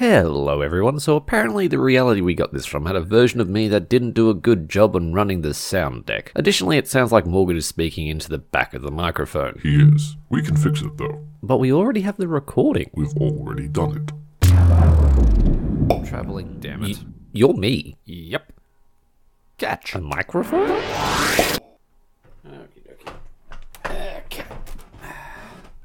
Hello, everyone. So, apparently, the reality we got this from had a version of me that didn't do a good job on running the sound deck. Additionally, it sounds like Morgan is speaking into the back of the microphone. He is. We can fix it though. But we already have the recording. We've already done it. Traveling, damn it. you're me. Yep. Catch. A microphone?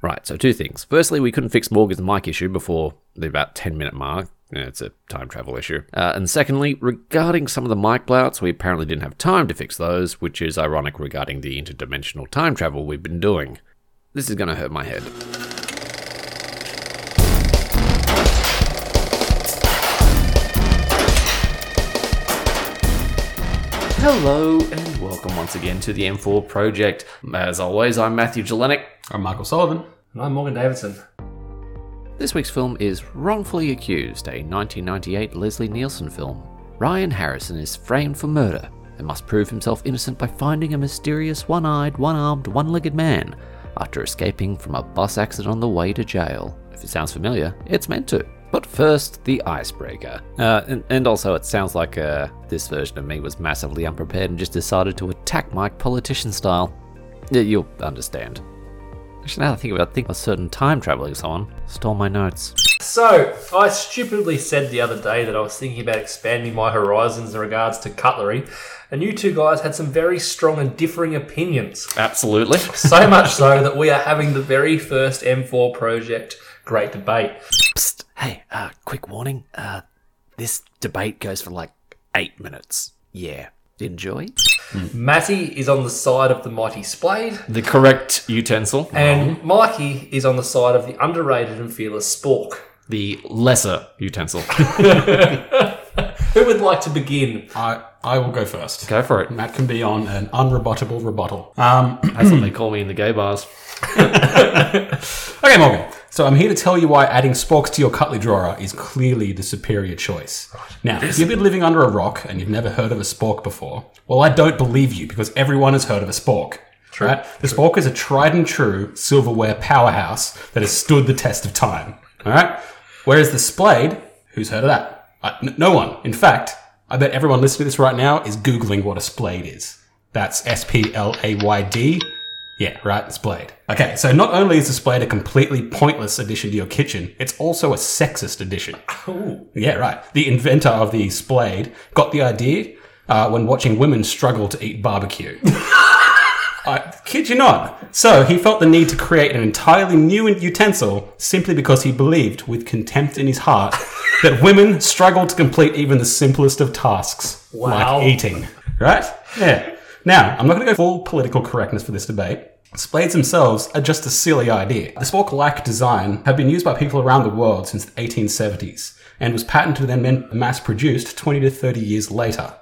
Right, so two things. Firstly, we couldn't fix Morgan's mic issue before the about 10 minute mark. Yeah, it's a time travel issue. Uh, and secondly, regarding some of the mic blouts, we apparently didn't have time to fix those, which is ironic regarding the interdimensional time travel we've been doing. This is going to hurt my head. Hello and welcome once again to the M4 project. As always, I'm Matthew Jelenic. I'm Michael Sullivan. And I'm Morgan Davidson. This week's film is Wrongfully Accused, a 1998 Leslie Nielsen film. Ryan Harrison is framed for murder and must prove himself innocent by finding a mysterious one eyed, one armed, one legged man after escaping from a bus accident on the way to jail. If it sounds familiar, it's meant to. But first, the icebreaker. Uh, and, and also, it sounds like uh, this version of me was massively unprepared and just decided to attack Mike politician style. You'll understand. Actually, now that I think about it, I think a certain time traveling someone stole my notes. So, I stupidly said the other day that I was thinking about expanding my horizons in regards to cutlery, and you two guys had some very strong and differing opinions. Absolutely. So much so that we are having the very first M4 project Great Debate. Psst, hey, uh, quick warning. Uh, this debate goes for like eight minutes. Yeah. Enjoy. Matty is on the side of the mighty Splayd, The correct utensil. and Mikey is on the side of the underrated and fearless Spork. The lesser utensil. Who would like to begin? I, I will go first. Go for it. Matt can be on an unrebuttable rebuttal. Um, That's what they call me in the gay bars. okay, Morgan. So I'm here to tell you why adding sporks to your cutlery drawer is clearly the superior choice. Now, if you've been living under a rock and you've never heard of a spork before, well, I don't believe you because everyone has heard of a spork. Right? The spork is a tried and true silverware powerhouse that has stood the test of time. All right. Whereas the splayd, who's heard of that? Uh, n- no one. In fact, I bet everyone listening to this right now is googling what a splayd is. That's S P L A Y D. Yeah, right, it's Blade. Okay, so not only is the Blade a completely pointless addition to your kitchen, it's also a sexist addition. Ooh. Yeah, right. The inventor of the Splayd got the idea uh, when watching women struggle to eat barbecue. I kid you not. So he felt the need to create an entirely new utensil simply because he believed, with contempt in his heart, that women struggle to complete even the simplest of tasks, Wow. like eating. Right? Yeah. Now, I'm not going to go full political correctness for this debate. Splayds themselves are just a silly idea. The spork-like design have been used by people around the world since the 1870s and was patented and then mass-produced 20 to 30 years later.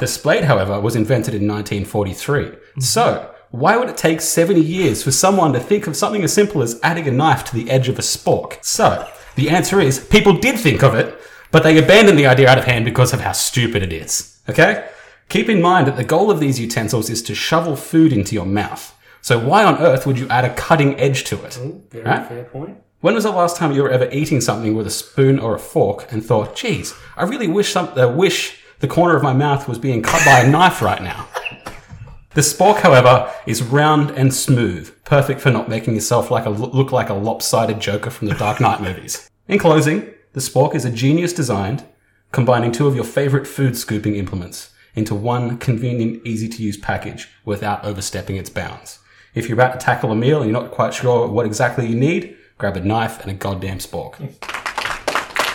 The Splayd, however, was invented in 1943. So, why would it take 70 years for someone to think of something as simple as adding a knife to the edge of a spork? So, the answer is people did think of it, but they abandoned the idea out of hand because of how stupid it is. Okay? Keep in mind that the goal of these utensils is to shovel food into your mouth. So why on earth would you add a cutting edge to it? Very Right? fair point. When was the last time you were ever eating something with a spoon or a fork and thought, geez, I really wish some, uh, wish the corner of my mouth was being cut by a knife right now? The spork, however, is round and smooth, perfect for not making yourself like a, look like a lopsided Joker from the Dark Knight movies. In closing, the spork is a genius designed, combining two of your favorite food scooping implements into one convenient, easy to use package without overstepping its bounds. If you're about to tackle a meal and you're not quite sure what exactly you need, grab a knife and a goddamn spork.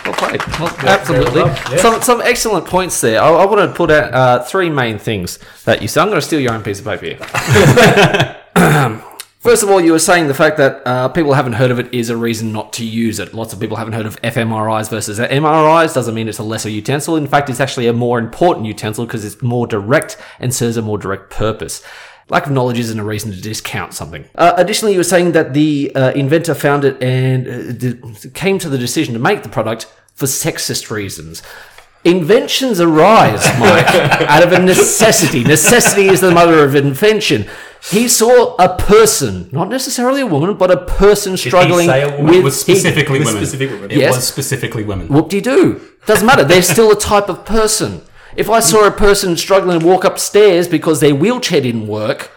Well played. Well, absolutely. well, yeah. Some some excellent points there. I, I want to put out uh, three main things that you said. I'm going to steal your own piece of paper here. First of all, you were saying the fact that uh, people haven't heard of it is a reason not to use it. Lots of people haven't heard of fMRIs versus MRIs. Doesn't mean it's a lesser utensil. In fact, it's actually a more important utensil because it's more direct and serves a more direct purpose. Lack of knowledge isn't a reason to discount something. Uh, additionally, you were saying that the uh, inventor found it and uh, came to the decision to make the product for sexist reasons. Inventions arise, Mike, out of a necessity. Necessity is the mother of invention. He saw a person, not necessarily a woman, but a person struggling say a woman? with It was specifically With women. specific women. It Yes. was specifically women. Whoop de doo. Doesn't matter. They're still a type of person. If I saw a person struggling to walk upstairs because their wheelchair didn't work,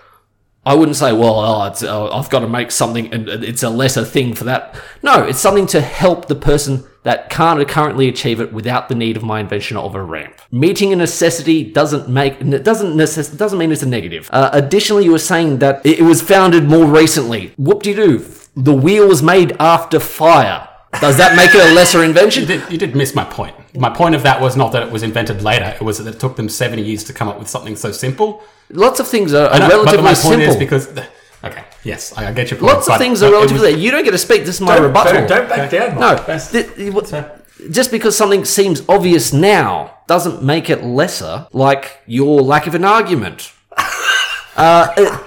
I wouldn't say, well, oh, it's, uh, I've got to make something, and it's a lesser thing for that. No, it's something to help the person that can't currently achieve it without the need of my invention of a ramp. Meeting a necessity doesn't make it doesn't necess- doesn't mean it's a negative. Uh, additionally, you were saying that it was founded more recently. Whoop de doo. The wheel was made after fire. Does that make it a lesser invention? You did, you did miss my point. My point of that was not that it was invented later. It was that it took them 70 years to come up with something so simple. Lots of things are, are know, but relatively my point simple. is because... Okay, yes, I, I get your point. Lots of things but are it relatively. was- You don't get to speak. This is my Don't, rebuttal. don't, don't back down. no, Mike. just because something seems obvious now doesn't make it lesser. Like your lack of an argument. uh, it-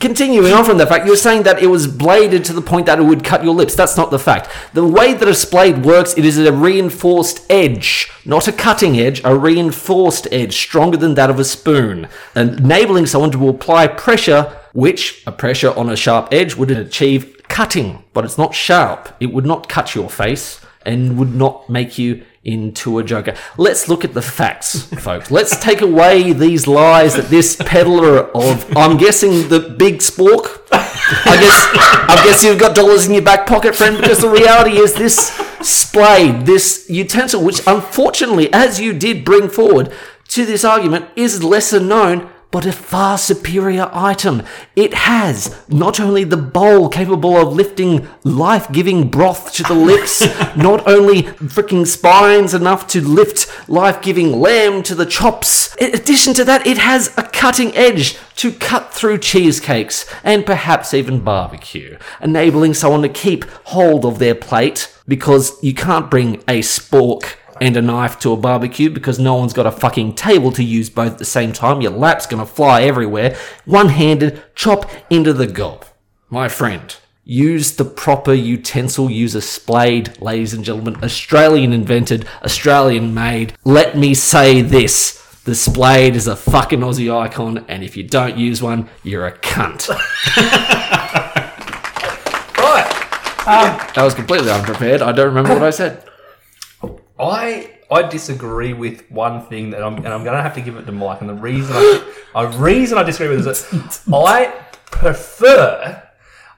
continuing on from the fact, you're saying that it was bladed to the point that it would cut your lips. That's not the fact. The way that a spade works, it is a reinforced edge, not a cutting edge, a reinforced edge, stronger than that of a spoon, enabling someone to apply pressure, which a pressure on a sharp edge would achieve cutting, but it's not sharp. It would not cut your face and would not make you into a joker. Let's look at the facts, folks. Let's take away these lies that this peddler of, I'm guessing the big spork. I guess, I guess you've got dollars in your back pocket, friend, because the reality is this splayd, this utensil, which unfortunately, as you did bring forward to this argument, is lesser known but a far superior item. It has not only the bowl capable of lifting life giving broth to the lips, not only freaking spines enough to lift life giving lamb to the chops. In addition to that, it has a cutting edge to cut through cheesecakes and perhaps even barbecue, enabling someone to keep hold of their plate because you can't bring a spork and a knife to a barbecue because no one's got a fucking table to use both at the same time. Your lap's gonna fly everywhere. One handed, chop into the gob. My friend, use the proper utensil, use a splayd, ladies and gentlemen. Australian invented, Australian made. Let me say this. The splayd is a fucking Aussie icon, and if you don't use one, you're a cunt. Right. Um, that was completely unprepared. I don't remember what I said. I I disagree with one thing that I'm and I'm going to have to give it to Mike. And the reason I reason I disagree with it is that I prefer.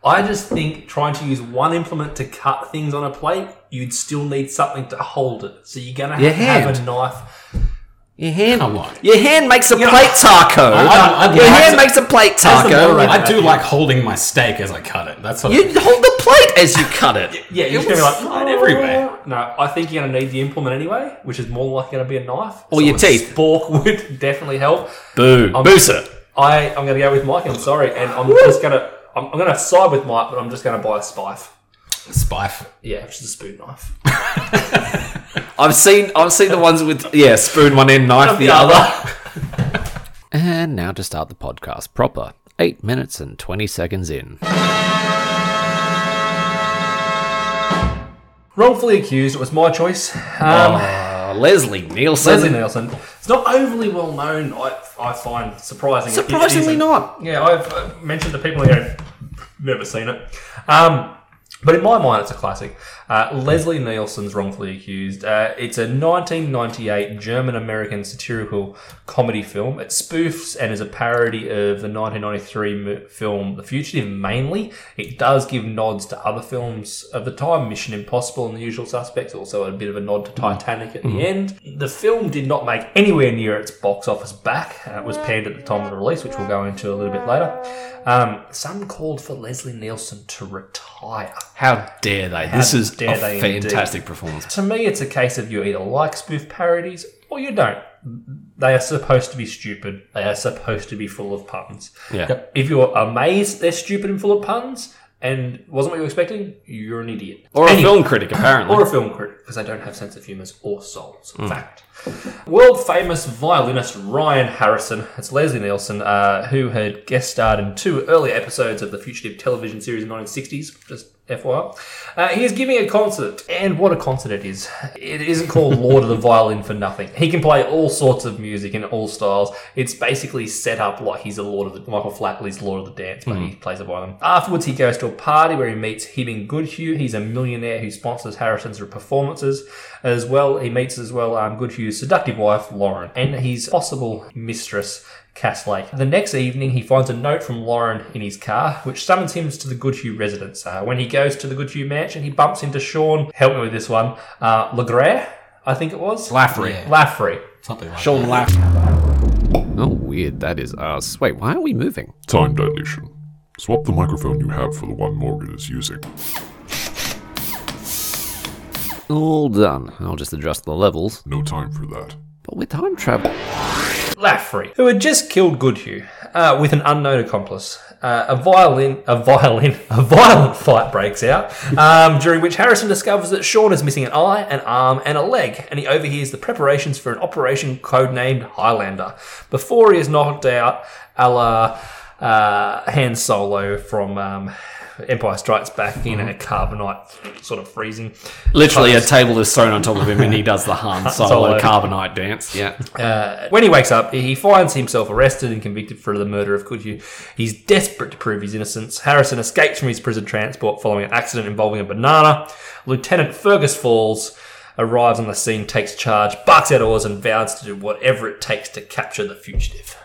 I just think trying to use one implement to cut things on a plate, you'd still need something to hold it. So you're going to Your have to have a knife. Your hand, Come on. your hand makes a plate taco. I- I- your I- hand makes a plate taco. moderator. I do like holding my steak as I cut it. That's what You hold the plate as you cut it. Yeah, you're just going to be like flying everywhere. No, I think you're going to need the implement anyway, which is more likely going to be a knife. Or your a teeth. Spork would definitely help. Boo. I'm- Boo, sir. I, I'm going to go with Mike. I'm sorry, and I'm just going to I'm, I'm going to side with Mike, but I'm just going to buy a spife. A spife. Yeah, which is a spoon knife. I've seen I've seen the ones with yeah, spoon one end, knife the The other. other. And now to start the podcast proper. Eight minutes and twenty seconds in. Wrongfully accused. It was my choice. Um, Uh, Leslie Nielsen. Leslie Nielsen. It's not overly well known. I, I find surprising. It- it Surprisingly isn't. Yeah, I've uh, mentioned to people who have never seen it. Um, but in my mind, it's a classic. Uh, Leslie Nielsen's Wrongfully Accused. Uh, it's a 1998 German American satirical comedy film. It spoofs and is a parody of the 1993 mo- film The Fugitive mainly. It does give nods to other films of the time, Mission Impossible and The Usual Suspects, also a bit of a nod to Titanic at the end. The film did not make anywhere near its box office back. Uh, it was panned at the time of the release, which we'll go into a little bit later. Um, some called for Leslie Nielsen to retire. How dare they? this is a they fantastic performance. To me, it's a case of you either like spoof parodies or you don't. They are supposed to be stupid. They are supposed to be full of puns. Yeah. If you're amazed they're stupid and full of puns and wasn't what you were expecting, you're an idiot. Or a film critic, apparently. Or a film critic, because they don't have sense of humour or souls. Fact. World famous violinist Ryan Harrison, it's Leslie Nielsen, uh, who had guest starred in two earlier episodes of the Fugitive television series in the 1960s. Just FYI. Uh, he is giving a concert, and what a concert it is. It isn't called Lord of the Violin for nothing. He can play all sorts of music in all styles. It's basically set up like he's a Lord of the Michael Flatley's Lord of the Dance, but he plays a violin. Afterwards, he goes to a party where he meets Hibbing Goodhue. He's a millionaire who sponsors Harrison's performances. As well, he meets as well um, Goodhue's seductive wife, Lauren, and his possible mistress, Cass Lake. The next evening, he finds a note from Lauren in his car, which summons him to the Goodhue residence. Uh, when he goes to the Goodhue mansion, he bumps into Sean, help me with this one, uh, Legre, I think it was? Laffrey. Laffrey. Something like Sean laugh. Oh, weird. That is us. Wait, why are we moving? Time dilation. Swap the microphone you have for the one Morgan is using. All done. I'll just adjust the levels. No time for that. But with time travel. Laffrey, who had just killed Goodhue uh, with an unknown accomplice. Uh, a violin, a violin, a violent fight breaks out, um, during which Harrison discovers that Sean is missing an eye, an arm, and a leg, and he overhears the preparations for an operation codenamed Highlander. Before he is knocked out, a la uh, Han Solo from um, Empire Strikes Back in a carbonite sort of freezing. Literally, a table is thrown on top of him, and he does the Han Solo Solo. carbonite dance. Yeah. Uh, when he wakes up, he finds himself arrested and convicted for the murder of Goodhue. He's desperate to prove his innocence. Harrison escapes from his prison transport following an accident involving a banana. Lieutenant Fergus Falls arrives on the scene, takes charge, barks out orders, and vows to do whatever it takes to capture the fugitive.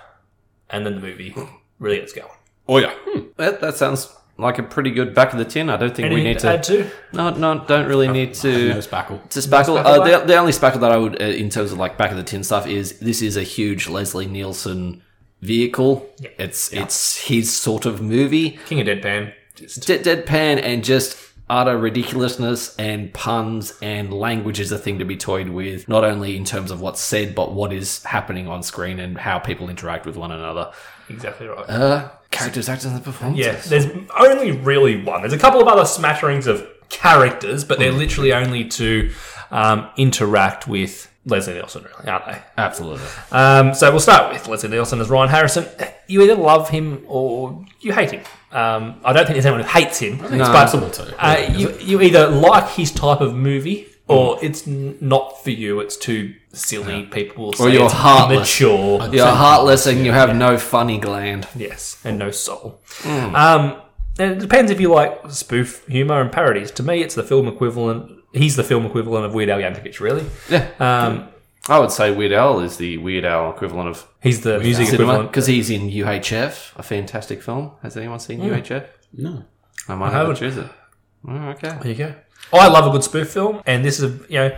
And then the movie really gets going. Oh yeah. That, that sounds like a pretty good back of the tin. I don't think we need to add to. to? No, no, don't really need to. no spackle. To spackle, spackle uh, back? the, the only spackle that I would, uh, in terms of like back of the tin stuff, is this is a huge Leslie Nielsen vehicle. It's it's his sort of movie. King of Deadpan. Just De- deadpan and just utter ridiculousness and puns and language is a thing to be toyed with, not only in terms of what's said, but what is happening on screen and how people interact with one another. exactly right. Uh, characters, actors, and the performances. Yeah, there's only really one. There's a couple of other smatterings of characters, but they're literally only to um, interact with Leslie Nielsen, really, aren't they? Absolutely. Um, so we'll start with Leslie Nielsen as Ryan Harrison. You either love him or you hate him. Um, I don't think there's anyone who hates him. It's but, possible to. uh, you, you either like his type of movie or it's n- not for you. It's too silly. People will say you're it's heartless. immature. You're heartless and you have no funny gland. Yes, and no soul. Hmm. Um, and it depends if you like spoof humor and parodies. To me, it's the film equivalent. He's the film equivalent of Weird Al Yankovic, really. Yeah. Um, I would say Weird Al is the Weird Al equivalent of he's the music cinema equivalent. because he's in UHF, a fantastic film. Has anyone seen UHF? no. I might I have to haven't. choose it. Oh, okay. There you go. I love a good spoof film, and this is you know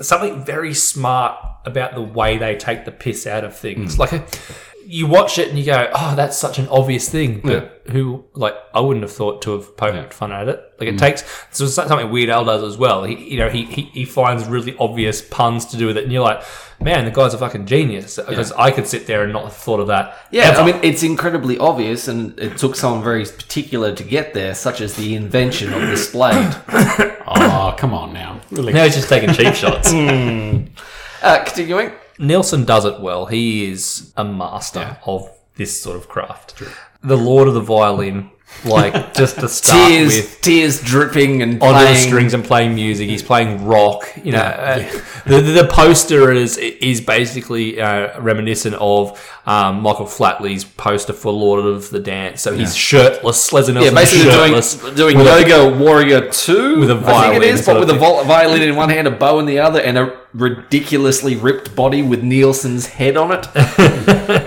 something very smart about the way they take the piss out of things. Hmm. Like a, you watch it and you go, "Oh, that's such an obvious thing," but who like I wouldn't have thought to have poked fun at it. Like it takes so it's something Weird Al does as well. He you know he, he he finds really obvious puns to do with it, and you're like, "Man, the guy's a fucking genius." Because I could sit there and not have thought of that. Yeah, ever. I mean, it's incredibly obvious, and it took someone very particular to get there, such as the invention of the Splayd. Oh, come on now. Really? now he's just taking cheap shots. uh, continuing. Nielsen does it well. He is a master of this sort of craft. The Lord of the Violin, like just to start Tears, with. tears dripping and On the strings and playing music, he's playing rock. You know, uh, the, the poster is is basically uh, reminiscent of um, Michael Flatley's poster for Lord of the Dance. So he's shirtless, Leslie Yeah, basically shirtless, doing, doing with a- Yoga Warrior 2. with a I think violin it is, but with a thing. violin in one hand, a bow in the other, and a ridiculously ripped body with Nielsen's head on it.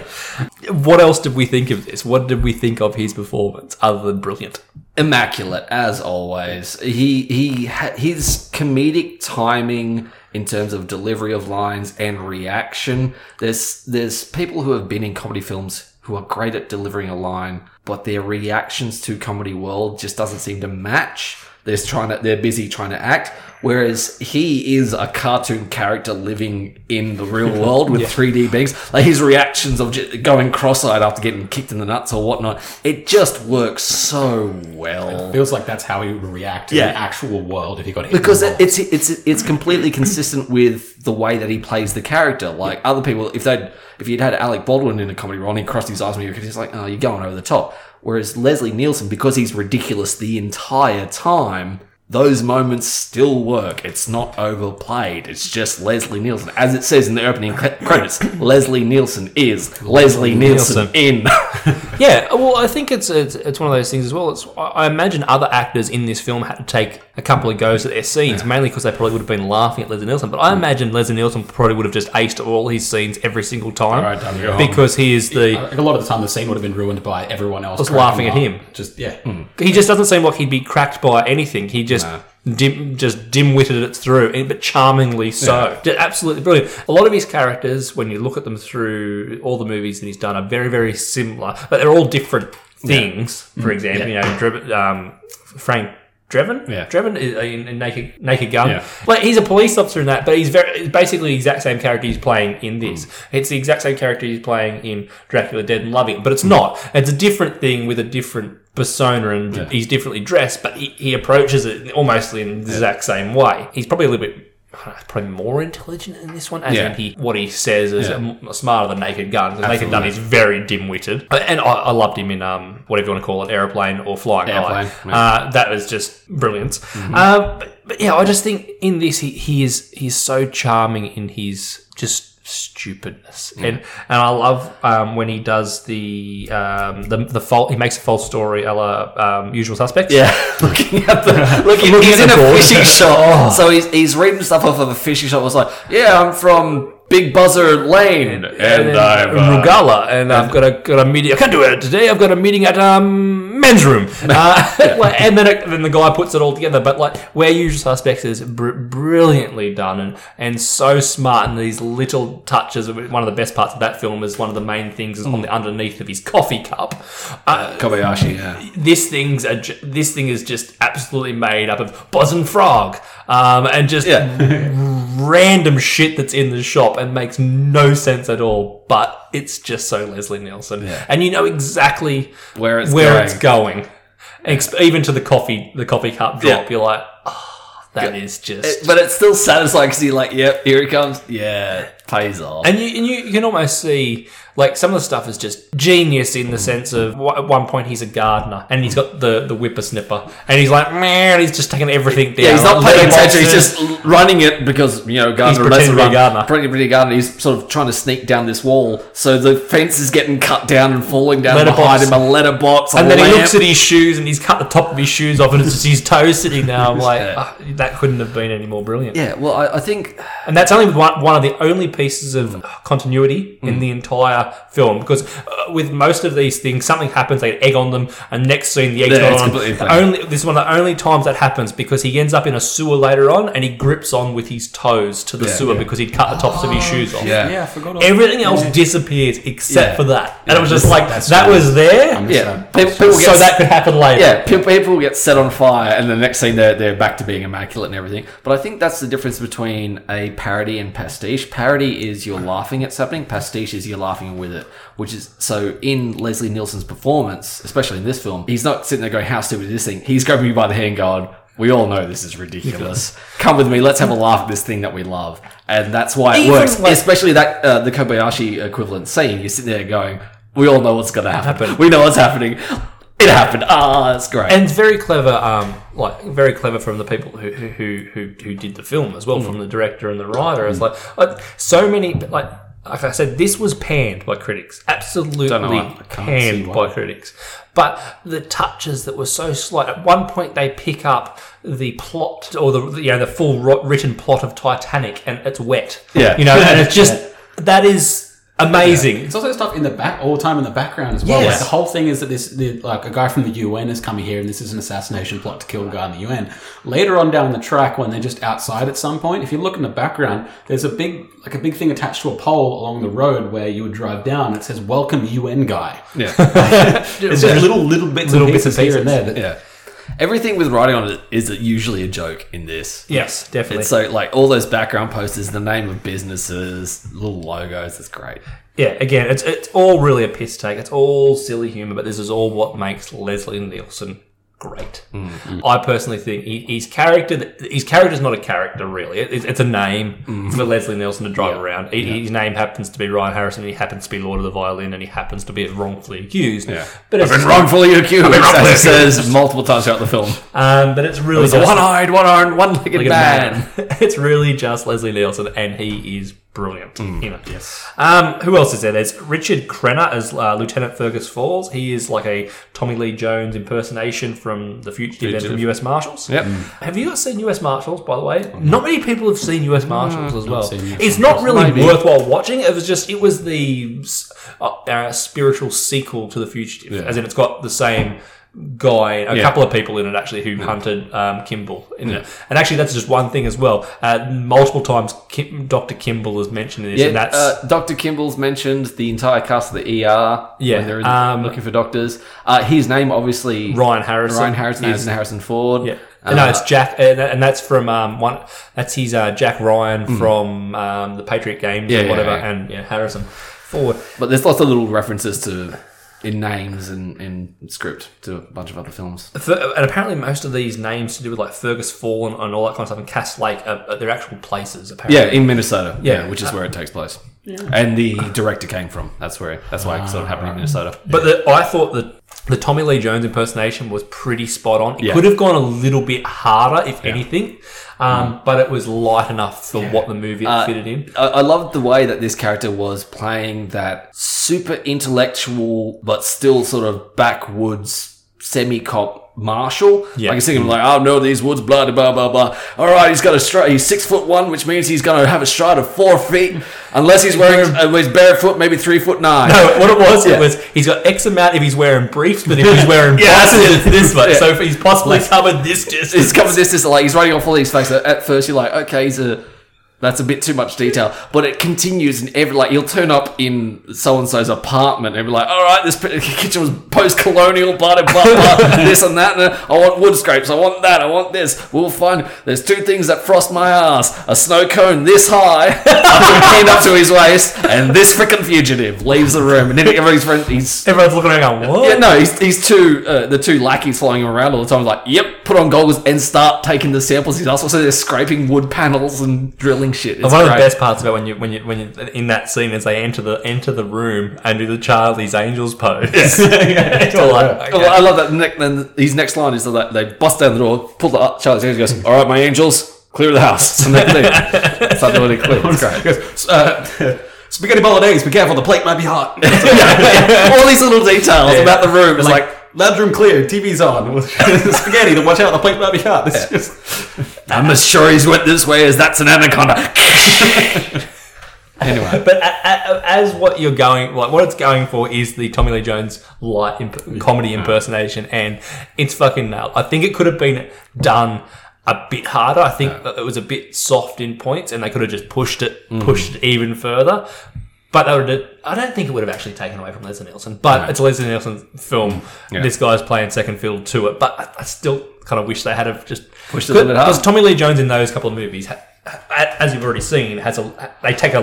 What else did we think of this? What did we think of his performance other than brilliant? immaculate as always. He he his comedic timing in terms of delivery of lines and reaction. There's there's people who have been in comedy films who are great at delivering a line, but their reactions to comedy world just doesn't seem to match. They're trying to they're busy trying to act. Whereas he is a cartoon character living in the real world with 3D beings. Like his reactions of going cross-eyed after getting kicked in the nuts or whatnot, it just works so well. It feels like that's how he would react in the actual world if he got hit. in Because it's it's it's completely consistent with the way that he plays the character. Like other people, if they if you'd had Alec Baldwin in a comedy role and he crossed his eyes when you he's like, oh, you're going over the top. Whereas Leslie Nielsen, because he's ridiculous the entire time, those moments still work. It's not overplayed. It's just Leslie Nielsen. As it says in the opening credits, Leslie Nielsen is Leslie Nielsen, Nielsen. in. Yeah, well, I think it's, it's it's one of those things as well. It's I I imagine other actors in this film had to take a couple of goes at their scenes, mainly because they probably would have been laughing at Leslie Nielsen. But I hmm. imagine Leslie Nielsen probably would have just aced all his scenes every single time Alright, done, go home. because he is the a lot of the time, the scene would have been ruined by everyone else Just laughing at him. Just yeah, hmm. he just doesn't seem like he'd be cracked by anything. He just dim, just dim-witted it through, eh, but charmingly so. Just absolutely brilliant. A lot of his characters, when you look at them through all the movies that he's done, are very, very similar, but they're all different things. For hmm. example, you know, um, Frank. Drebin, Yeah. Drebin is uh, in, in Naked Naked Gun. Yeah. Like he's a police officer in that, but he's very basically the exact same character he's playing in this. It's the exact same character he's playing in Dracula Dead and Loving, but it's not. It's a different thing with a different persona, and he's differently dressed, but he, he approaches it almost in the exact same way. He's probably a little bit. I don't know, Probably more intelligent in this one, as Yeah. in he what he says is um, smarter than Naked Gun. 'cause Naked Gun is very dim-witted, and I, I loved him in um, whatever you want to call it, aeroplane or flying Airplane, yeah. Uh, that was just brilliant. Um, but, but yeah, I just think in this he, he is he's so charming in his just stupidness, and and I love um, when he does the um, the the fault. He makes a false story, a la um, Usual Suspects. Yeah, looking at the looking. Looking he's in a board. fishing shop, so he's he's reading stuff off of a fishing shop. I was like, yeah, I'm from Big Buzzer Lane, and, then I've uh, Rugala, and I've got a got a meeting. I can't do it today. I've got a meeting at um men's room, uh, like, and then it, then the guy puts it all together. But like where Usual Suspects is br- brilliantly done and and so smart, and these little touches. One of the best parts of that film is one of the main things is on the underneath of his coffee cup. Uh, Kobayashi. Yeah, this thing's a, this thing is just absolutely made up of buzz and frog, um, and just random shit that's in the shop and makes no sense at all. But it's just so Leslie Nielsen, and you know exactly Where it's where going. it's going, even to the coffee the coffee cup drop. Yeah. You're like, oh, that is just. It- but it's still satisfying because you're like, yep, here it comes. Yeah, pays off. And you, and you, you can almost see, like, some of the stuff is just genius in the sense of wh- at one point he's a gardener and he's got the, the whippersnipper and he's like, man, he's just taking everything down. yeah, he's not Like, paying attention. He's just running it because you know Gardner pretending lets to be a gardener. Pretending to be a gardener. He's sort of trying to sneak down this wall, so the fence is getting cut down and falling down Letterbox. behind him. A letterbox, a And then he looks at his shoes and he's cut the top of his shoes off and it's just his toes sitting there. I'm like, Yeah. "Ah, that couldn't have been any more brilliant. Yeah, well, I, I think And that's only one, one of the only pieces of Mm. continuity in the entire film because uh, with most of these things, something happens, they egg on them, and next scene the egg's Yeah, not on. The fine. only this is one of the only times that happens because he ends up in a sewer later on and he grips on with his toes to the Yeah, sewer yeah. because he'd cut the tops of his shoes off. yeah. yeah, I forgot. all- Everything else Yeah. disappears except Yeah. for that, and it was Yeah, just like that's that true. was there, I'm Yeah, people, people so get that could happen later. yeah, people get set on fire, and the next scene they're, they're back to being immaculate and everything. But I think that's the difference between a parody and pastiche. Parody is you're laughing at something. Pastiche is you're laughing with it. Which is so in Leslie Nielsen's performance, especially in this film, he's not sitting there going, "How stupid is this thing?" He's grabbing me by the hand, going. We all know this is ridiculous. Come with me. Let's have a laugh at this thing that we love, and that's why it Even works. like- Especially that uh, the Kobayashi equivalent scene. You're sitting there going, "We all know what's going to happen. Happen. We know what's happening. It happened. Ah, that's great. and it's very clever, um, like very clever from the people who who who who, did the film as well, from the director and the writer. It's like, like so many, like like I said, this was panned by critics, absolutely Don't know why. I can't see panned by critics. But the touches that were so slight. At one point, they pick up the plot or the you know the full written plot of Titanic, and it's wet. Yeah. you know, and it's just that is amazing. It's also stuff in the back all the time in the background as well. Yes. Like the whole thing is that this the, like a guy from the UN is coming here and this is an assassination plot to kill a guy in the UN. Later on down the track when they're just outside at some point, if you look in the background, there's a big like a big thing attached to a pole along the road where you would drive down. It says "Welcome UN guy." yeah. It's just little little bits Little and bits pieces here and there. That, yeah. Everything with writing on it is usually a joke in this. Yes, definitely. It's so like all those background posters, the name of businesses, little logos. It's great. Yeah, again, it's it's all really a piss take. It's all silly humor, but this is all what makes Leslie Nielsen great. Mm-hmm. I personally think he, his character, his character's not a character really. It, it's a name Mm-hmm. for Leslie Nielsen to drive around. He- His name happens to be Ryan Harrison. He happens to be Lord of the Violin, and he happens to be wrongfully accused. Yeah. But it's Been wrongfully accused, wrongfully he says multiple times throughout the film. Um, but it's really He's a one-eyed, one-armed, one-legged man. man. it's really just Leslie Nielsen, and he is brilliant Mm. in it. Yes. Um, who else is there? There's Richard Crenna as uh, Lieutenant Fergus Falls. He is like a Tommy Lee Jones impersonation from the Fugitive, and from U.S. Marshals. Yep. Have you guys seen U.S. Marshals, by the way? Not many people have seen U.S. Marshals as well. It's not really Maybe. worthwhile watching. It was just, it was the uh, uh, spiritual sequel to The Fugitive, Yeah. as in it's got the same guy, a Yeah. couple of people in it actually who hunted um, Kimball in it. And actually, that's just one thing as well. Uh, multiple times, Kim, Dr. Kimball is mentioned in this, Yeah, and that's uh, Dr. Kimball's mentioned the entire cast of the ER Yeah, when they're um, looking for doctors. Uh, his name, obviously, Ryan Harrison. Ryan Harrison is- Harrison Ford. Yeah. Uh, no, it's Jack, and and that's from um, one. That's his uh, Jack Ryan from um, the Patriot Games Mm. Yeah, or yeah, whatever, yeah. and yeah, Harrison Ford. But there's lots of little references to in names and in script to a bunch of other films. And apparently, most of these names to do with like Fergus Falls and, and all that kind of stuff, and Cass Lake, are, are they're actual places. Apparently, Yeah, in Minnesota. Yeah. Yeah, which is where it takes place. And the director came from. That's where. That's why it sort of happened in Minnesota. But the, I thought that the Tommy Lee Jones impersonation was pretty spot on. It Yeah. could have gone a little bit harder, if anything, um, but it was light enough for what the movie Uh, fitted in. I, I loved the way that this character was playing that super intellectual but still sort of backwoods semi cop marshal. Yeah. I can see him like, oh no, these woods, blah blah blah blah. All right, he's got a stride. He's six foot one, which means he's going to have a stride of four feet, unless he's wearing uh, he's barefoot, maybe three foot nine. No, what it was, Yeah. it was he's got X amount if he's wearing briefs, but if he's wearing Yeah, it's this much. Yeah. So he's possibly covered this distance. He's covered this, distance. like he's writing off all these facts. At first, you're like, okay, he's a. That's a bit too much detail, but it continues in every like you'll turn up in so and so's apartment and be like, "All right, this p- kitchen was post-colonial, blah blah blah, blah this and that. And I want wood scrapes, I want that, I want this. We'll find there's two things that frost my ass: a snow cone this high, pinned up to his waist, and this freaking fugitive leaves the room. And then everybody's friend, he's Everyone's looking around going, what? yeah, no, he's, he's two, uh, the two lackeys following him around all the time. Like, yep, put on goggles and start taking the samples. He's also so they're scraping wood panels and drilling shit. It's One of the great. best parts about when you when you when you in that scene is they enter the enter the room and do the Charlie's Angels pose. All like, okay. I love that. Then his next line is that they bust down the door, pull the uh, Charlie's Angels, goes, "All right, my angels, clear the house." And they leave. It's like really clear. It's great. Goes, uh, spaghetti bolognese, be careful, the plate might be hot. All these little details about the room. It's like, like, lounge room clear, TV's on. spaghetti, then watch out, the plate might be hot. It's just, I'm as sure he's went this way as that's an anaconda. anyway, But a, a, as what you're going, like what it's going for is the Tommy Lee Jones light imp- comedy impersonation, and it's fucking nailed. I think it could have been done a bit harder. I think that it was a bit soft in points, and they could have just pushed it, mm. pushed it even further. But they would have, I don't think it would have actually taken away from Leslie Nielsen. But it's a Leslie Nielsen film. Yeah. This guy's playing second fiddle to it. But I, I still kind of wish they had have just Pushed it a little bit harder. Because Tommy Lee Jones in those couple of movies, as you've already seen, has a they take a,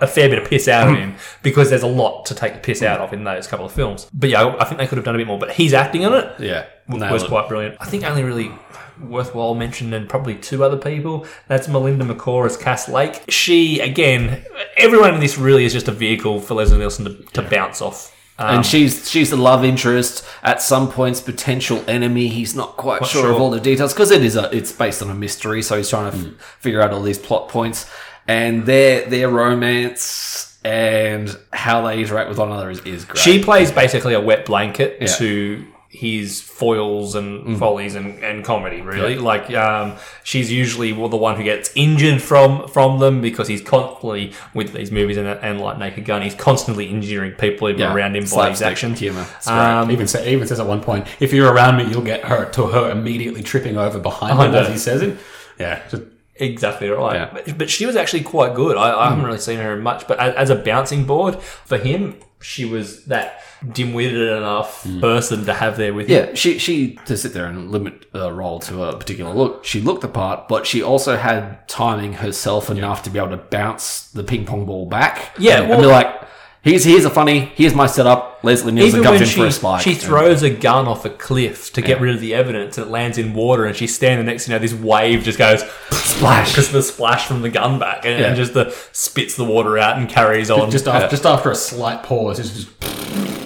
a fair bit of piss out of mm-hmm. him because there's a lot to take the piss out of in those couple of films. But yeah, I think they could have done a bit more. But he's acting in it yeah, was quite brilliant. I think only really worthwhile mentioned and probably two other people. That's Melinda McGraw as Cass Lake. She again, everyone in this really is just a vehicle for Leslie Nielsen to, to bounce off. Um, and she's she's the love interest at some points potential enemy he's not quite sure, of all the details because it is a it's based on a mystery so he's trying to f- figure out all these plot points and their their romance and how they interact with one another is, is great She plays basically a wet blanket Yeah. to his foils and Mm. follies and, and comedy. Really, like um, she's usually the one who gets injured from from them because he's constantly with these movies and, and like Naked Gun. He's constantly injuring people even Yeah. around him by his actions. humor. Great. Um, even, say, even says at one point, if you're around me, you'll get hurt, to her immediately tripping over behind him as he says it. Yeah, just, Exactly right. Yeah. But, but she was actually quite good. I, I haven't really seen her much, but as, as a bouncing board for him, she was that dim-witted enough hmm. person to have there with him. yeah she she to sit there and limit a role to a particular look she looked the part but she also had timing herself enough to be able to bounce the ping pong ball back Yeah, and well- be like Here's here's a funny. Here's my setup. Leslie Nielsen Even comes when in she, for a spike. she throws a gun off a cliff to get rid of the evidence and it lands in water and she's standing next to you know this wave just goes splash. because the splash from the gun back and, Yeah. and just the spits the water out and carries on. Just after, just after a slight pause, it's just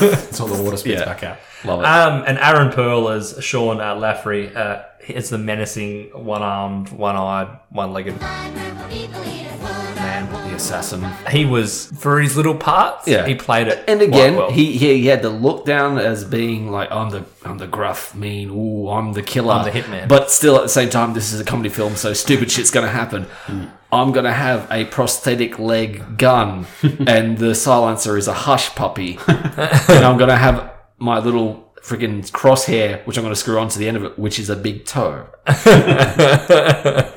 all the water spits Yeah. back out. Love it. Um, and Aaron Pearl as Sean uh, Laffrey uh, is the menacing, one-armed, one-eyed, one-legged man. the assassin. He was for his little parts. Yeah. he played it. And again, well. he, he had the look down as being like I'm the I'm the gruff, mean, ooh, I'm the killer, I'm the hitman. But still, at the same time, this is a comedy film, so stupid shit's gonna happen. I'm gonna have a prosthetic leg gun, and the silencer is a hush puppy, and I'm gonna have my little freaking crosshair, which I'm gonna screw onto the end of it, which is a big toe,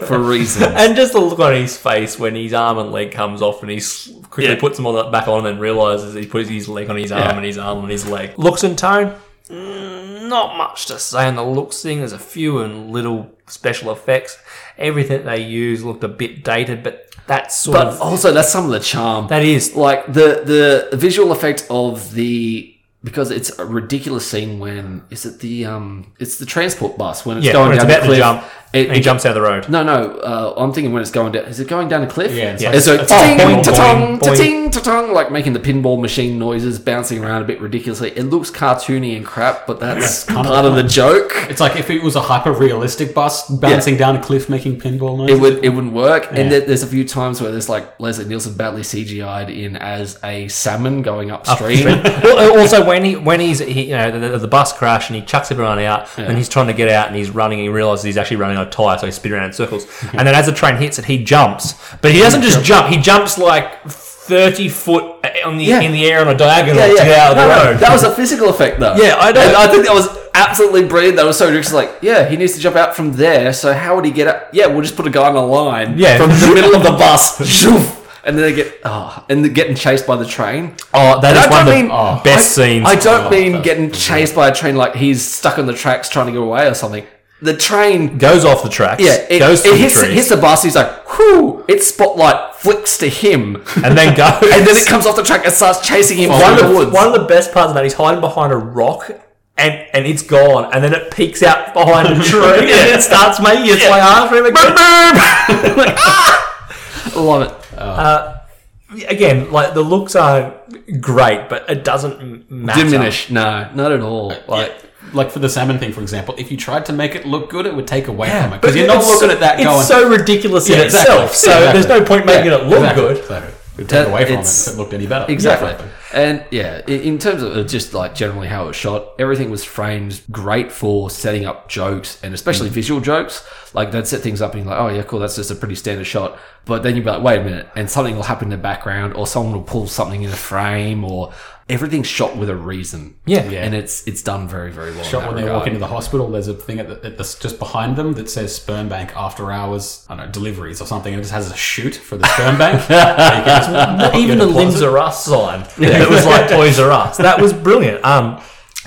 for reasons. And just the look on his face when his arm and leg comes off and he quickly Yeah. puts them on back on and realizes he puts his leg on his arm Yeah. and his arm on his leg. Looks and tone, mm, not much to say on the looks thing. There's a few and little special effects. Everything they use looked a bit dated, but that's sort But of also, that's some of the charm. that is like the the visual effect of the because it's a ridiculous scene when is it the um it's the transport bus when it's yeah. going When it's down about the to cliff. jump, It- and he it- jumps out of the road. No, no. Uh, I'm thinking when it's going down. Is it going down a cliff? Yeah, it's Yeah. like- It's like ta-ting, boing, ta-tong, ta-ting, ta-tong, like making the pinball machine noises, bouncing around a bit ridiculously. It looks cartoony and crap, but that's kind of part of the joke. It's like if it was a hyper realistic bus bouncing down a cliff making pinball noises. It would it wouldn't work. And Yeah. there, there's a few times where there's like Leslie Nielsen badly CGI'd in as a salmon going upstream. well, also when he when he's he, you know the, the bus crash and he chucks everyone out and he's trying to get out and he's running and he realizes he's actually running on a tire so he spins around in circles and then as the train hits it he jumps but he doesn't just jump he jumps like 30 foot on the Yeah. in the air on a diagonal Yeah, to get yeah. out of the No, no, road that was a physical effect, though. Yeah, I know. And I think that was absolutely brilliant. That was so ridiculous. Like, yeah, he needs to jump out from there. So how would he get up? Yeah, we'll just put a guy on a line. Yeah. from the middle of the bus. Shoof. and then they get oh, and they're getting chased by the train. oh that And is I one of don't the mean- best I, scenes I don't Oh, mean getting chased by a train like he's stuck on the tracks trying to get away or something. The train goes off the tracks Yeah, it, goes it hits, the trees hits the bus. He's like, whoo! Its spotlight flicks to him, and then goes and then it comes off the track and starts chasing him one of, the woods. one of the best parts of that he's hiding behind a rock and, and it's gone and then it peeks out behind a tree and it starts making its way after him again. I love it. Uh, again, like the looks are great, but it doesn't matter. Diminish? No, not at all. Uh, like, like for the salmon thing, for example, if you tried to make it look good, it would take away Yeah, from it because you're not looking so- at that it's going. so ridiculous in Yeah, exactly. itself. So Yeah, there's no point making it look exactly. good. So it would take away from it if it looked any better. Exactly. Yeah. And yeah, in terms of uh, just like generally how it was shot, everything was framed great for setting up jokes and especially mm. visual jokes. Like they'd set things up and you're like, oh yeah, cool, that's just a pretty standard shot. But then you'd be like, wait a minute, and something will happen in the background or someone will pull something in the frame or everything's shot with a reason. Yeah. Yeah. And it's it's done very, very well. Shot when they regard. walk into the hospital, there's a thing at the, at the, just behind them that says sperm bank after hours, I don't know, deliveries or something, and it just has a chute for the sperm bank. So just Even your the Limbs deposit. R Us sign that was like Toys R Us. That was brilliant. Um,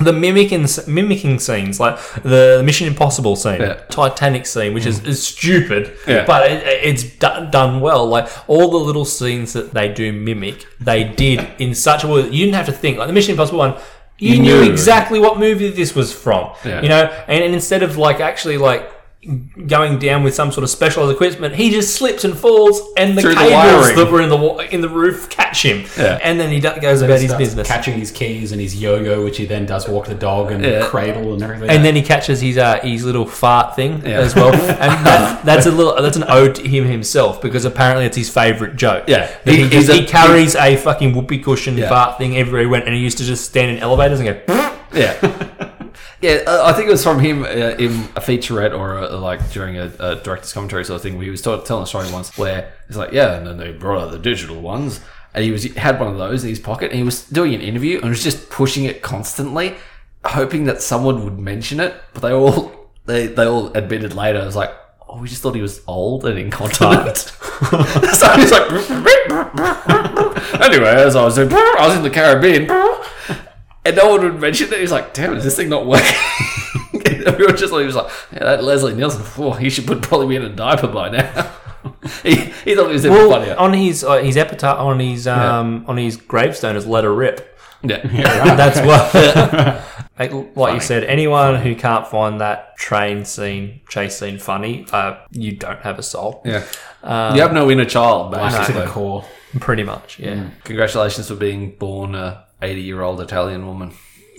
the mimicking mimicking scenes, like the Mission Impossible scene, Yeah. Titanic scene, which is, mm. is stupid, Yeah. but it, it's do- done well. Like all the little scenes that they do mimic, they did in such a way that you didn't have to think. Like the Mission Impossible one. You, You knew knew. exactly what movie this was from, Yeah. you know, and, and instead of like actually like going down with some sort of specialized equipment, he just slips and falls, and the Through the cables wiring. that were in the wa- in the roof catch him, Yeah. and then he do- goes about his Starts business. Catching his keys and his yo-yo, which he then does walk the dog and Yeah. cradle and everything. and then he catches his uh, his little fart thing Yeah. as well, and that, that's a little that's an ode to him himself because apparently it's his favorite joke. Yeah. That he, He- just, he's a- he carries a fucking whoopee cushion Yeah. fart thing everywhere he went, and he used to just stand in elevators and go. Yeah. Yeah, uh, I think it was from him uh, in a featurette or uh like during a, a director's commentary sort of thing where he was t- telling a story once where he's like, yeah, and then they brought out the digital ones, and he was had one of those in his pocket, and he was doing an interview and was just pushing it constantly, hoping that someone would mention it, but they all they they all admitted later, it was like. Oh, we just thought he was old and incontinent. so he's like, anyway, as I was doing, I was in the Caribbean, and no one would mention it. He's like, damn, is this thing not working? and we were just like, he was like, yeah, that Leslie Nielsen, oh, he should put, probably be in a diaper by now. he, he thought it was even Well, funnier. on his uh, his epitaph on his um on his gravestone is "Let her rip." yeah. That's what. like, like you said, anyone who can't find that train scene, chase scene funny, uh, you don't have a soul. Yeah. you have no inner child, Black to basically. the core. Pretty much, yeah. Congratulations for being born a 80 year old Italian woman.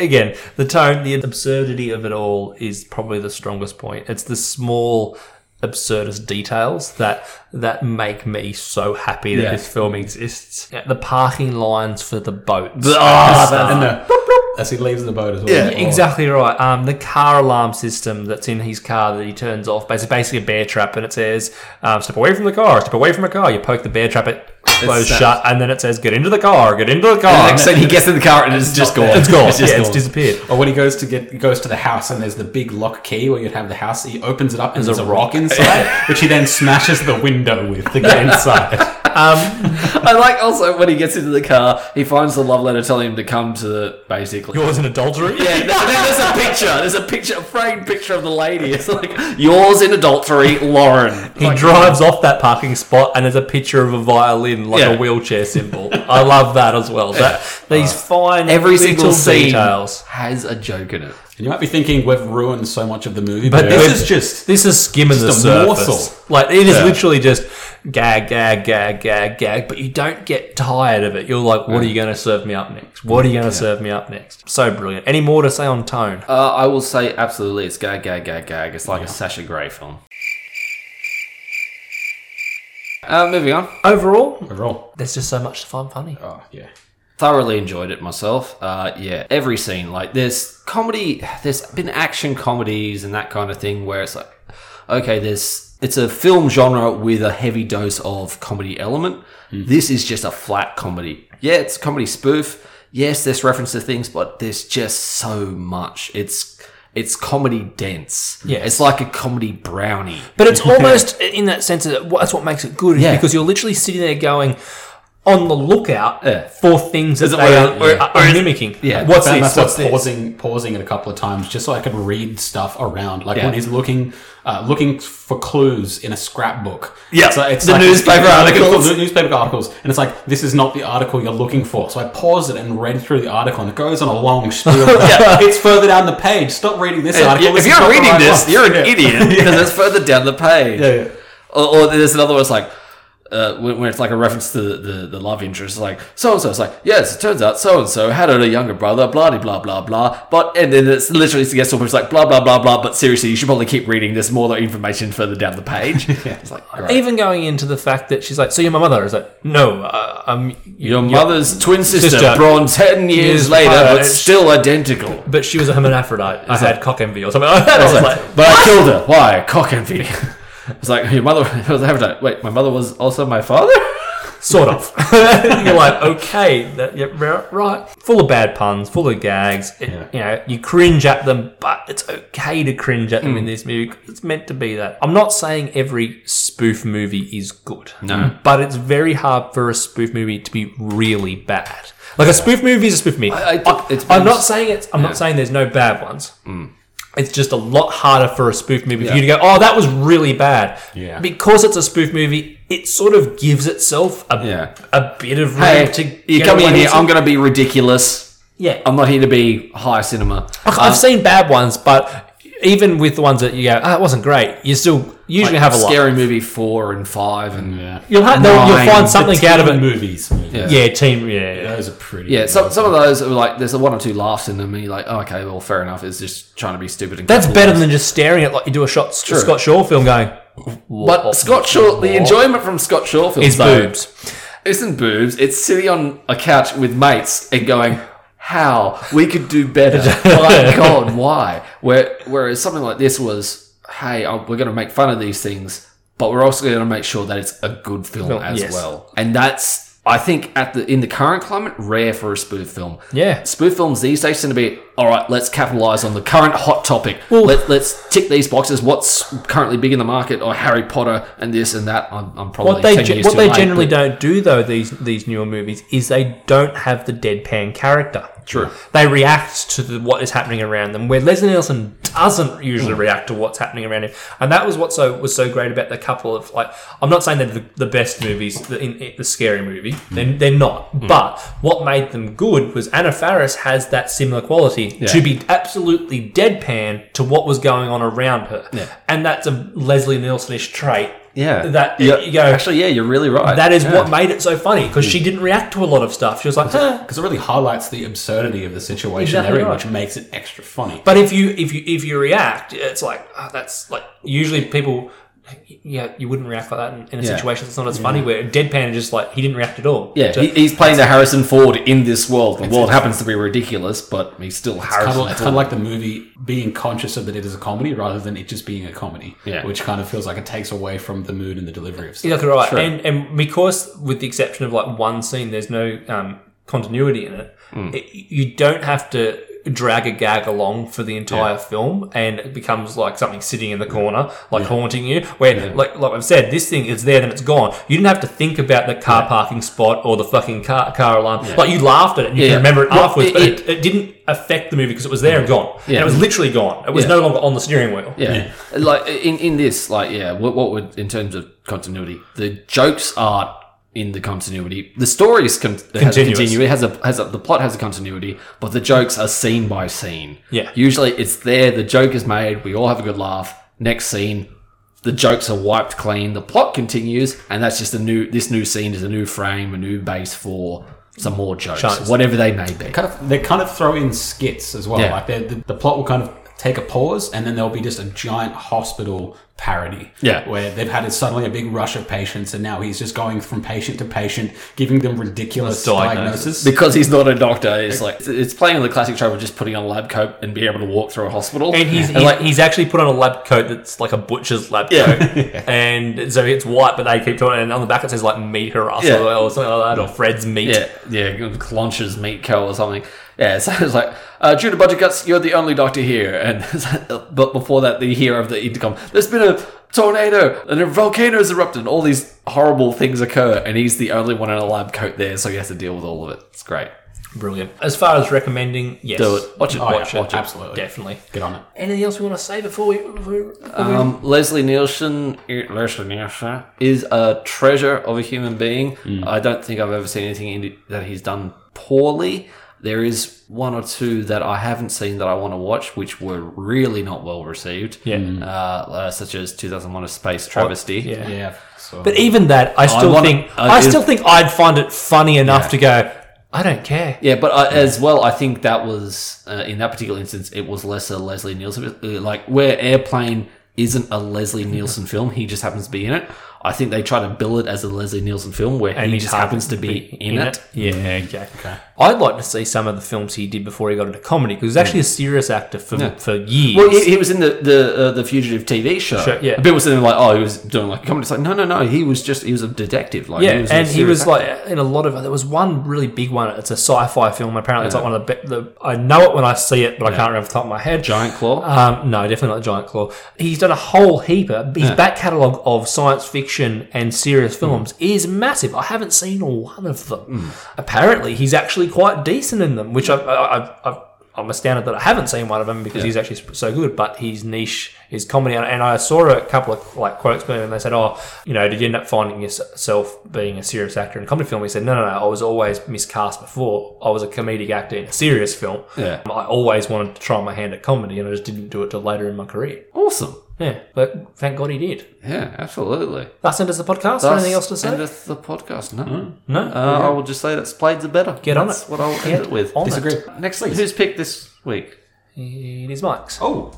Again, the tone, the absurdity of it all is probably the strongest point. It's the small, absurdist details that that make me so happy that Yeah. this film exists. Yeah, the parking lines for the boats. Ah, and the, as he leaves the boat as well. Yeah, Oh. Exactly right. Um, the car alarm system that's in his car that he turns off, basically, basically a bear trap, and it says, um, "Step away from the car. Step away from the car." You poke the bear trap, it closes snaps. shut, and then it says, "Get into the car. Get into the The car." next thing he gets in the car and it's just gone. it's gone. It's just yeah, it's gone. disappeared. Or when he goes to get goes to the house and there's the big lock key where you'd have the house, he opens it up and there's, a rock inside, which he then smashes the window with to get inside. Um, I like also when he gets into the car, he finds the love letter telling him to come to the basically. Yours in adultery. Yeah, there's a picture. There's a picture, a framed picture of the lady. It's like yours in adultery, Lauren. He Like, drives off that parking spot and there's a picture of a violin, like Yeah. a wheelchair symbol. I love that as well. That these fine every little single scene details. has a joke in it. And you might be thinking we've ruined so much of the movie, But but this this is just This is skimming the Just a surface. morsel. Like it is literally just gag, gag, gag, gag, gag. But you don't get tired of it. You're like, what are you going to serve me up next? What are you going to serve me up next? So brilliant. Any more to say on tone? Uh, I will say absolutely, it's gag, gag, gag, gag. It's like a Sasha Grey film. Uh, moving on. Overall, overall. there's just so much to find funny. Oh yeah. Thoroughly enjoyed it myself. Uh, yeah, every scene. Like, there's comedy. There's been action comedies and that kind of thing where it's like, okay, there's it's a film genre with a heavy dose of comedy element. This is just a flat comedy. Yeah, it's a comedy spoof. Yes, there's reference to things, but there's just so much. It's it's comedy dense. Yeah. it's like a comedy brownie. But it's almost in that sense that that's what makes it good, Yeah. because you're literally sitting there going on the lookout Yeah. for things that, they where- are, where- are, are mimicking. Yeah. what's And this? that's What's why this? pausing, pausing it a couple of times just so I could read stuff around. Like Yeah. when he's looking, uh, looking for clues in a scrapbook. Yeah. so it's The like- newspaper articles. newspaper articles, and it's like this is not the article you're looking for. So I paused it and read through the article, and it goes on a long spiel. It's further down the page. Stop reading this article. if This you're reading right this, one. you're an Yeah. idiot because it's further down the page. Yeah, yeah. Or, or there's another one. It's like uh, when, when it's like a reference to the, the, the love interest. It's like so and so. It's like yes, it turns out so and so had a younger brother. Blah de blah blah blah. But and then it's literally gets to a point. It's like blah blah blah blah. But seriously, you should probably keep reading. There's more information further down the page. It's like great. Even going into the fact that she's like, so you're my mother. Is like, no, uh, I'm your mother's twin sister, sister. born ten years, Years later, but still identical. But she was a hermaphrodite. I had cock envy or something like. I was like, But I killed her. Why? Cock envy. It's like your mother was a hermaphrodite. Wait, my mother was also my father. sort of. You're like, okay, that, yeah, right, right. Full of bad puns, full of gags. It, You know, you cringe at them, but it's okay to cringe at them in mm. this movie. It's meant to be that. I'm not saying every spoof movie is good. No. Mm. But it's very hard for a spoof movie to be really bad. Like a spoof movie is a spoof movie. I- I think it's I'm not saying it's. I'm not saying there's no bad ones. Mm. It's just a lot harder for a spoof movie for you to go, oh, that was really bad. Yeah. Because it's a spoof movie, it sort of gives itself a, Yeah. a bit of room Hey, to you come in here. I'm going to be ridiculous. Yeah. I'm not here to be high cinema. I've Um, seen bad ones, but even with the ones that you go, ah, it wasn't great, you still usually have a lot. scary movie four and five and Yeah. You'll, have, you'll find something The out of teen it. Movies. Yeah. Yeah, team. Yeah, yeah. Those are pretty. yeah. Some some of those are like there's a one or two laughs in them. And you're like, oh, okay, well, fair enough. It's just trying to be stupid. And That's capitalize. better than just staring at like you do a shot True. Scott Shaw film going. But Scott Shaw, the enjoyment from Scott Shaw films is though, boobs. isn't boobs. It's sitting on a couch with mates and going, "How we could do better? My God, why?" Whereas something like this was, "Hey, uh, we're going to make fun of these things, but we're also going to make sure that it's a good film Film, as yes. well." And that's, I think, at the in the current climate, rare for a spoof film. Yeah. spoof films these days tend to be, all right, let's capitalize on the current hot topic. Well- Let, let's tick these boxes. What's currently big in the market, or Harry Potter and this and that. I'm, I'm probably What they 10 ge- what they late, generally but- don't do though these these newer movies is they don't have the deadpan character. True. They react to the, what is happening around them, where Leslie Nielsen doesn't usually Hmm. react to what's happening around him. And that was what so was so great about the couple of like. I'm not saying they're the, the best movies, the, in, in the scary movie. Hmm. They're, they're not. But what made them good was Anna Faris has that similar quality to be absolutely deadpan to what was going on around her, Yeah. and that's a Leslie Nielsen-ish trait. Yeah. That Yeah. you go. Actually, yeah, you're really right. That is Yeah. what made it so funny because she mm. didn't react to a lot of stuff. She was like, "Huh." Because it really highlights the absurdity of the situation Exactly they're right. which makes it extra funny. But if you if you if you react, it's like oh, that's like usually people. Yeah, you wouldn't react like that in, in a Yeah. situation that's not as funny. Where deadpan is just like he didn't react at all. Yeah, So- he, he's playing the Harrison Ford in this world. The world happens to be ridiculous, but he's still It's Harrison kind, of, it's kind of like the movie being conscious of that it is a comedy rather than it just being a comedy, Yeah. which kind of feels like it takes away from the mood and the delivery of stuff. Exactly right. Sure. And and because with the exception of like one scene, there's no um, continuity in it, Hmm. it. You don't have to drag a gag along for the entire film, and it becomes like something sitting in the corner, like haunting you. Where like like I've said, this thing is there, then it's gone. You didn't have to think about the car parking spot or the fucking car car alarm. Like you laughed at it, and you Yeah. can remember it afterwards, it- but it, it didn't affect the movie because it was there and gone. Yeah. And it was literally gone. It was Yeah. no longer on the steering wheel. Yeah. Like in, in this, like yeah, what, what would in terms of continuity, the jokes aren't in the continuity. The story is con- has a Continuous. continu- It has a has a the plot has a continuity, but the jokes are scene by scene. Yeah. Usually it's there. The joke is made. We all have a good laugh. Next scene. The jokes are wiped clean. The plot continues, and that's just a new. This new scene is a new frame, a new base for some more jokes, Jokes. whatever they may be. kind of they kind of throw in skits as well. Yeah. Like the, the plot will kind of take a pause, and then there'll be just a giant hospital parody. Yeah. where they've had suddenly a big rush of patients, and now he's just going from patient to patient, giving them ridiculous Diagnosis. diagnosis. Because he's not a doctor, it's like it's playing on the classic trope of just putting on a lab coat and being able to walk through a hospital. And he's, he's, like, he's actually put on a lab coat that's like a butcher's lab Yeah. coat. and so it's white, but they keep talking, and on the back it says like meat or Yeah. or, or something like that, or Fred's meat. yeah, yeah, Clonch's meat co or something. Yeah, so it's like uh, due to budget cuts, you're the only doctor here. And but before that, the hero of the intercom. There's been a tornado and a volcano has erupted. And all these horrible things occur, and he's the only one in a lab coat there, so he has to deal with all of it. It's great. Brilliant. As far as recommending, yes. Do it. Watch it. Oh, yeah, Watch it. watch it. Absolutely. Definitely. Get on it. Anything else we want to say before we. Before, we- Um, Leslie Nielsen, Leslie Nielsen is a treasure of a human being. I don't think I've ever seen anything in that he's done poorly. There is one or two that I haven't seen that I want to watch, which were really not well received. Yeah. uh, uh, such as 2001: A Space Travesty. yeah. Yeah. So But even that, I still wanna- think uh, I it- still think I'd find it funny enough to go. I don't care. Yeah, but uh, as well, I think that was uh, in that particular instance, it was less a Leslie Nielsen, uh, like where Airplane isn't a Leslie Nielsen film, he just happens to be in it. I think they try to bill it as a Leslie Nielsen film where he just happens to be in, it. Yeah, okay. I'd like to see some of the films he did before he got into comedy because he was actually a serious actor for for years. Well, he, he was in the the uh, the fugitive TV show. Sure, yeah. people were saying like, oh, he was doing like comedy. It's like, no, no, no. He was just he was a detective. Like, yeah, was and he was actor. like in a lot of. There was one really big one. It's a sci-fi film. Apparently, it's like one of the, be- the. I know it when I see it, but I can't remember off the top of my head. Giant Claw. Um, no, definitely not Giant Claw. He's done a whole heap. Of, his back catalogue of science fiction and serious hmm. films is massive. I haven't seen one of them. Hmm. Apparently, he's actually quite decent in them, which I, I, I, I'm astounded that I haven't seen one of them because he's actually so good. But his niche is comedy, and- I saw a couple of like quotes him, and they said, "Oh, you know, did you end up finding yourself being a serious actor in a comedy film?" He said, "No, no, no. I was always miscast before. I was a comedic actor in a serious film. Yeah. I always wanted to try my hand at comedy, and I just didn't do it till later in my career. awesome. Yeah, but thank God he did. Yeah, absolutely. That's end us the podcast. Anything else to say? End the podcast. No. no. Uh, I will just say that Splayds are better. Get on That's it. what I'll Get end it with. Disagree. it. Next week. Who's picked this week? It is Mike's. Oh,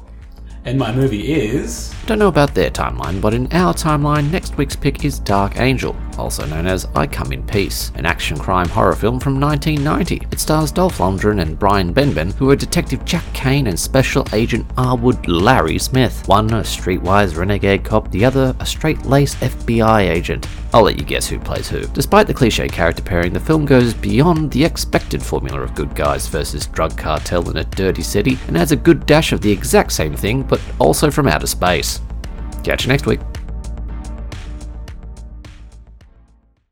and my movie is Don't know about their timeline, but in our timeline, next week's pick is Dark Angel, also known as I Come in Peace, an action crime horror film from 1990. It stars Dolph Lundgren and Brian Benben, who are Detective Jack Caine and Special Agent Arwood Larry Smith. One a streetwise renegade cop, the other a straight-laced FBI agent. I'll let you guess who plays who. Despite the cliche character pairing, the film goes beyond the expected formula of good guys versus drug cartel in a dirty city and adds a good dash of the exact same thing, but also from outer space. Catch you next week.